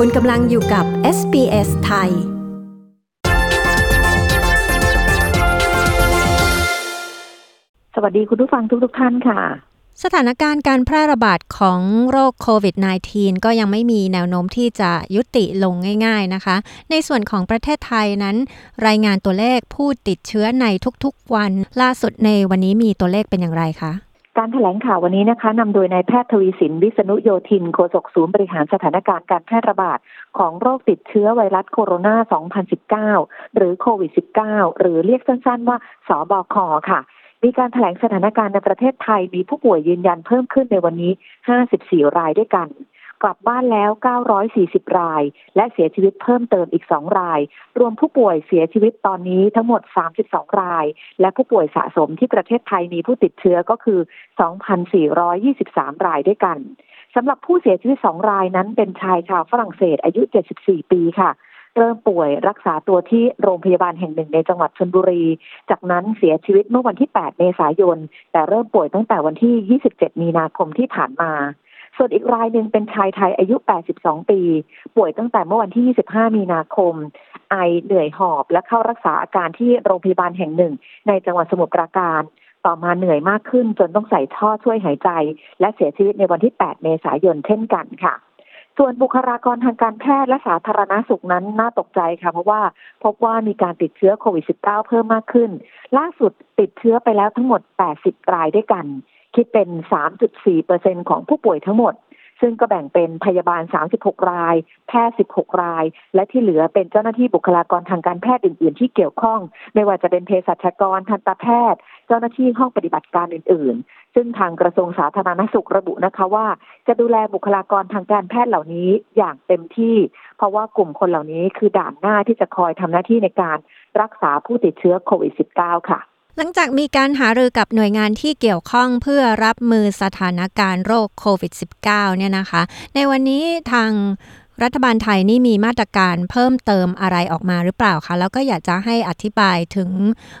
คุณกำลังอยู่กับ SBS ไทย สวัสดีคุณผู้ฟังทุกๆทท่านค่ะ สถานการณ์การแพร่ระบาดของโรคโควิด -19 ก็ยังไม่มีแนวโน้มที่จะยุติลงง่าย ๆนะคะ ในส่วนของประเทศไทยนั้น รายงานตัวเลขผู้ติดเชื้อในทุกๆวัน ล่าสุดในวันนี้มีตัวเลขเป็นอย่างไรคะ การถแถลงข่าววันนี้นะคะนำโดยนายแพทย์ทวีสินวิษณุโยธินโฆษกศูนย์บริหารสถานการณ์การแพร่ระบาด ของโรคติดเชื้อไวรัสโคโรนา 2019 หรือโควิด -19 หรือเรียกสั้นๆว่าสอบอคค่ะ มีการถแถลงสถานการณ์ในประเทศไทยมีผู้ป่วยยืนยันเพิ่มขึ้นในวันนี้ 54 รายด้วยกัน กลับบ้านแล้ว 940 ราย และเสียชีวิตเพิ่มเติมอีก 2 ราย รวมผู้ป่วยเสียชีวิตตอนนี้ทั้งหมด 32 ราย และผู้ป่วยสะสมที่ประเทศไทยมีผู้ติดเชื้อก็คือ 2,423 รายด้วยกันสำหรับผู้เสียชีวิต 2 รายนั้นเป็นชายชาวฝรั่งเศสอายุ 74 ปีค่ะเริ่มป่วยรักษาตัวที่โรงพยาบาลแห่งหนึ่งในจังหวัดชนบุรี จากนั้นเสียชีวิตเมื่อวันที่ 8 เมษายน แต่เริ่มป่วยตั้งแต่วันที่ 27 มีนาคมที่ผ่านมา ส่วนอีกรายหนึ่งเป็นชายไทยอายุ 82 ปี ป่วยตั้งแต่เมื่อวันที่ 25 มีนาคม ไอเหนื่อยหอบและเข้ารักษาอาการที่โรงพยาบาลแห่งหนึ่ง ในจังหวัดสมุทรปราการ ต่อมาเหนื่อยมากขึ้นจนต้องใส่ท่อช่วยหายใจ และเสียชีวิตในวันที่ 8 เมษายนเช่นกันค่ะส่วนบุคลากรทางการแพทย์และสาธารณาสุขนั้นน่าตกใจค่ะ เพราะว่าพบว่ามีการติดเชื้อโควิด -19 เพิ่มมากขึ้น ล่าสุดติดเชื้อไปแล้วทั้งหมด 80 รายด้วยกัน คิดเป็น 3.4%ของผู้ป่วยทั้งหมด ซึ่งก็แบ่งเป็นพยาบาล 36 ราย แพทย์ 16 ราย และที่เหลือเป็นเจ้าหน้าที่บุคลากรทางการแพทย์อื่น ๆ ที่เกี่ยวข้อง ไม่ว่าจะเป็นเภสัชกร ทันตแพทย์ เจ้าหน้าที่ห้องปฏิบัติการอื่น ๆ ซึ่งทางกระทรวงสาธารณสุขระบุนะคะว่า จะดูแลบุคลากรทางการแพทย์เหล่านี้อย่างเต็มที่ เพราะว่ากลุ่มคนเหล่านี้คือด่านหน้าที่จะคอยทำหน้าที่ในการรักษาผู้ติดเชื้อโควิด -19 ค่ะ หลังจากมีการหารือกับหน่วยงานที่เกี่ยวข้องเพื่อรับมือสถานการณ์โรคโควิด -19 เนี่ยนะคะ ในวันนี้ทางรัฐบาลไทยนี่มีมาตรการเพิ่มเติมอะไรออกมาหรือเปล่าคะ แล้วก็อยากจะให้อธิบายถึง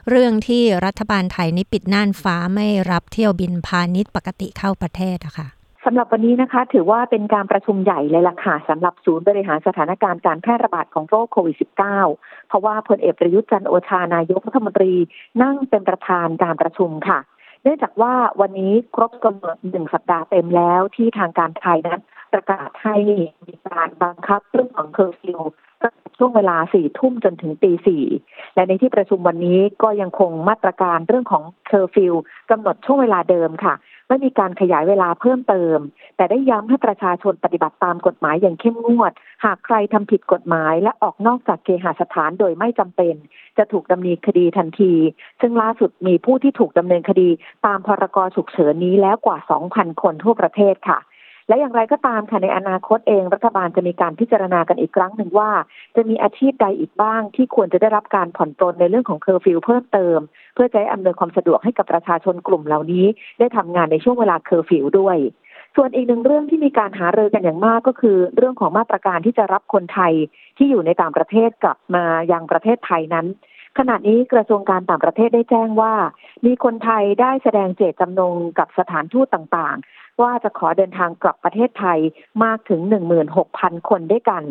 เรื่องที่รัฐบาลไทยนี่ปิดน่านฟ้าไม่รับเที่ยวบินพาณิชย์ปกติเข้าประเทศอะค่ะ สำหรับวันนี้นะคะ ถือว่าเป็นการประชุมใหญ่เลยล่ะค่ะสำหรับศูนย์บริหารสถานการณ์การแพร่ระบาดของโรคโควิด -19 เพราะว่าพลเอกประยุทธ์จันทร์โอชานายกรัฐมนตรีนั่งเป็นประธานการประชุมค่ะ เนื่องจากว่าวันนี้ครบกำหนดหนึ่งสัปดาห์เต็มแล้วที่ทางการไทยนั้น ประกาศให้มีการบังคับเรื่องของเคอร์ฟิวช่วงเวลาสี่ทุ่มจนถึงตีสี่และในที่ประชุมวันนี้ก็ยังคงมาตรการเรื่องของเคอร์ฟิวกำหนดช่วงเวลาเดิมค่ะ ไม่มีการขยายเวลาเพิ่มเติม แต่ได้ย้ำให้ประชาชนปฏิบัติตามกฎหมายอย่างเข้มงวด หากใครทำผิดกฎหมายและออกนอกจากเคหสถานโดยไม่จำเป็น จะถูกดำเนินคดีทันที ซึ่งล่าสุดมีผู้ที่ถูกดำเนินคดีตามพรกฉุกเฉินนี้แล้วกว่า 2,000 คนทั่วประเทศค่ะ และอย่างไรก็ตามค่ะในอนาคตเองรัฐบาลจะมีการพิจารณากันอีกครั้งหนึ่งว่า จะมีอาชีพใดอีกบ้าง ที่ควรจะได้รับการผ่อนปลนในเรื่องของเคอร์ฟิวเพิ่มเติม เพื่อจะให้อำนวยความสะดวกให้กับประชาชนกลุ่มเหล่านี้ ได้ทำงานในช่วงเวลาเคอร์ฟิวด้วยส่วนอีกหนึ่งเรื่องที่มีการหารือกันอย่างมากก็คือ เรื่องของมาตรการที่จะรับคนไทยที่อยู่ในต่างประเทศกลับมายังประเทศไทยนั้น ขณะนี้กระทรวงการต่างประเทศได้แจ้งว่า มีคนไทยได้แสดงเจตจำนงกับสถานทูตต่างๆ ว่าจะขอเดินทางกลับประเทศไทยมากถึง 16,000 คนด้วยกัน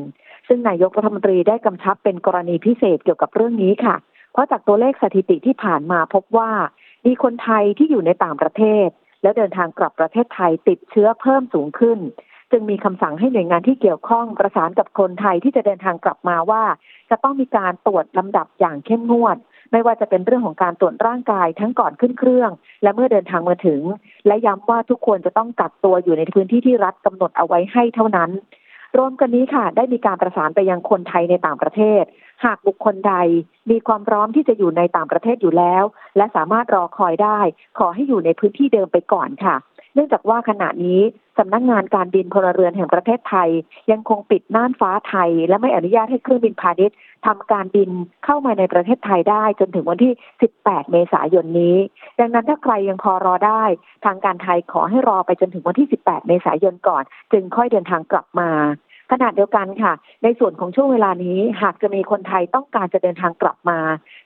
ซึ่งนายกรัฐมนตรีได้กำชับเป็นกรณีพิเศษเกี่ยวกับเรื่องนี้ค่ะ เพราะจากตัวเลขสถิติที่ผ่านมาพบว่า มีคนไทยที่อยู่ในต่างประเทศ แล้วเดินทางกลับประเทศไทยติดเชื้อเพิ่มสูงขึ้น จึงมีคำสั่งให้หน่วยงานที่เกี่ยวข้องประสานกับคนไทยที่จะเดินทางกลับมาว่า จะต้องมีการตรวจลำดับอย่างเข้มงวด ไม่ว่าจะเป็นเรื่องของการตรวจร่างกายทั้งก่อนขึ้นเครื่อง และเมื่อเดินทางมาถึง และย้ำว่าทุกคนจะต้องกักตัวอยู่ในพื้นที่ที่รัฐกำหนดเอาไว้ให้เท่านั้นรวมกันนี้ค่ะ ได้มีการประสานไปยังคนไทยในต่างประเทศ หากบุคคลใดมีความพร้อมที่จะอยู่ในต่างประเทศอยู่แล้ว และสามารถรอคอยได้ ขอให้อยู่ในพื้นที่เดิมไปก่อนค่ะ เนื่องจากว่าขณะนี้สำนักงงานการบินพลเรือนแห่งประเทศไทย ยังคงปิดน่านฟ้าไทย และไม่อนุญาตให้เครื่องบินพาณิชย์ทำการบินเข้ามาในประเทศไทยได้จนถึงวันที่ 18 เมษายนนี้ ดังนั้นถ้าใครยังพอรอได้ ทางการไทยขอให้รอไปจนถึงวันที่ 18 เมษายนก่อน จึงค่อยเดินทางกลับมาขณะเดียวกันค่ะ ในส่วนของช่วงเวลานี้หากจะมีคนไทยต้องการจะเดินทางกลับมา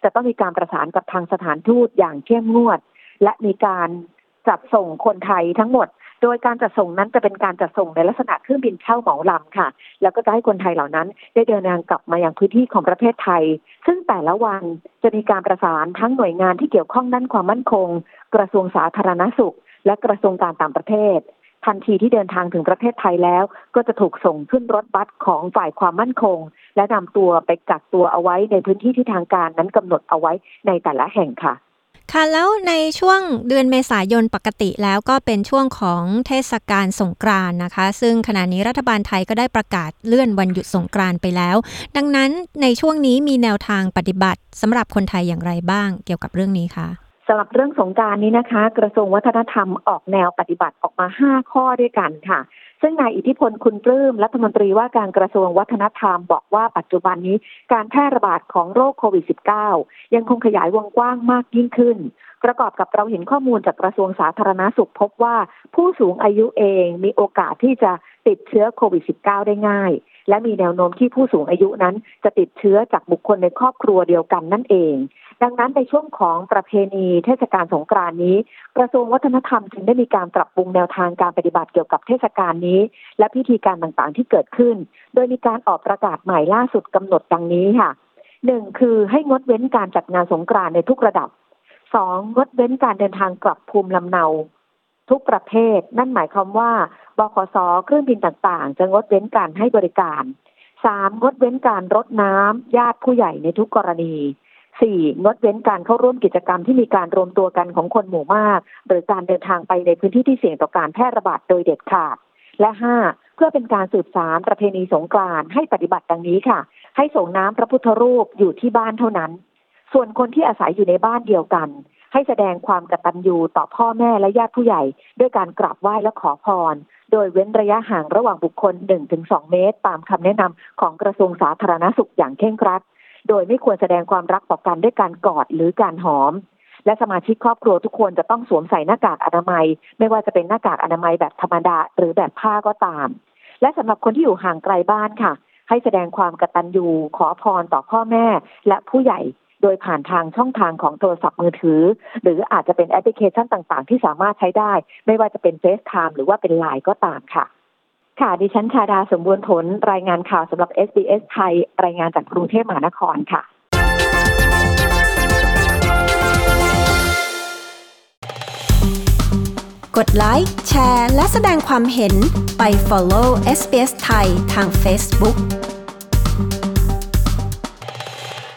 จะต้องมีการประสานกับทางสถานทูตอย่างเข้มงวด และมีการ จัดส่งคนไทยทั้งหมด โดยการจัดส่งนั้นจะเป็นการจัดส่งในลักษณะเครื่องบินเช่าเหมาลำค่ะ แล้วก็จะให้คนไทยเหล่านั้น ได้เดินทางกลับมายังพื้นที่ของประเทศไทย ซึ่งแต่ละวันจะมีการประสานทั้งหน่วยงานที่เกี่ยวข้องด้านความมั่นคง กระทรวงสาธารณสุข และกระทรวงการต่างประเทศทันทีที่เดินทางถึงประเทศไทยแล้ว ก็จะถูกส่งขึ้นรถบัสของฝ่ายความมั่นคง และนำตัวไปกักตัวเอาไว้ในพื้นที่ที่ทางการนั้นกำหนดเอาไว้ในแต่ละแห่งค่ะ ค่ะแล้วในช่วงเดือนเมษายนปกติแล้วก็เป็นช่วงของเทศกาลสงกรานต์นะคะ ซึ่งขณะนี้รัฐบาลไทยก็ได้ประกาศเลื่อนวันหยุดสงกรานต์ไปแล้ว ดังนั้นในช่วงนี้มีแนวทางปฏิบัติสำหรับคนไทยอย่างไรบ้างเกี่ยวกับเรื่องนี้คะสำหรับเรื่องสงกรารนี้นะคะ กระทรวงวัฒนธรรมออกแนวปฏิบัติออกมา 5 ข้อด้วยกันค่ะ ซึ่งนายอิทธิพลคุณปลื้มรัฐมนตรีว่าการกระทรวงวัฒนธรรมบอกว่าปัจจุบันนี้การแพร่ระบาดของโรคโควิด -19 ยังคงขยายวงกว้างมากยิ่งขึ้น ประกอบกับเราเห็นข้อมูลจากกระทรวงสาธารณาสุขพบว่าผู้สูงอายุเองมีโอกาสที่จะติดเชื้อโควิด -19 ได้ง่าย และมีแนวโน้มที่ผู้สูงอายุนั้นจะติดเชื้อจากบุคคลในครอบครัวเดียวกันนั่นเอง ดังนั้นในช่วงของประเพณีเทศกาลสงกรานต์นี้ กระทรวงวัฒนธรรมจึงได้มีการปรับปรุงแนวทางการปฏิบัติเกี่ยวกับเทศกาลนี้ และพิธีการต่างๆที่เกิดขึ้น โดยมีการออกประกาศใหม่ล่าสุดกำหนดดังนี้ค่ะหนึ่งคือให้งดเว้นการจัดงานสงกรานต์ในทุกระดับสองงดเว้นการเดินทางกลับภูมิลำเนา ทุกประเภท นั่นหมายความว่าบขสเครื่องบินต่างๆ จะงดเว้นการให้บริการสามงดเว้นการรดน้ำญาติผู้ใหญ่ในทุกกรณี สี่งดเว้นการเข้าร่วมกิจกรรมที่มีการรวมตัวกันของคนหมู่มาก หรือการเดินทางไปในพื้นที่ที่เสี่ยงต่อการแพร่ระบาดโดยเด็ดขาด และห้าเพื่อเป็นการสืบสารประเพณีสงกรานต์ให้ปฏิบัติดังนี้ค่ะ ให้ส่งน้ำพระพุทธรูปอยู่ที่บ้านเท่านั้น ส่วนคนที่อาศัยอยู่ในบ้านเดียวกัน ให้แสดงความกตัญญูต่อพ่อแม่และญาติผู้ใหญ่ ด้วยการกราบไหว้และขอพร โดยเว้นระยะห่างระหว่างบุคคล 1-2 เมตร ตามคำแนะนำของกระทรวงสาธารณสุขอย่างเคร่งครัด โดยไม่ควรแสดงความรักต่อกันด้วยการกอดหรือการหอม และสมาชิกครอบครัวทุกคนจะต้องสวมใส่หน้ากากอนามัย ไม่ว่าจะเป็นหน้ากากอนามัยแบบธรรมดาหรือแบบผ้าก็ตาม และสำหรับคนที่อยู่ห่างไกลบ้านค่ะ ให้แสดงความกตัญญูขอพรต่อพ่อแม่ และผู้ใหญ่โดยผ่านทางช่องทางของโทรศัพท์มือถือ หรืออาจจะเป็นแอปพลิเคชันต่างๆ ที่สามารถใช้ได้ ไม่ว่าจะเป็น FaceTime หรือว่าเป็น Line ก็ตามค่ะ ค่ะ ดิฉันชาดาสมบูรณ์ผล รายงานข่าวสำหรับ SBS ไทย รายงานจากกรุงเทพมหานครค่ะกดไลค์ แชร์ และแสดงความเห็นไป follow SBS ไทยทาง Facebook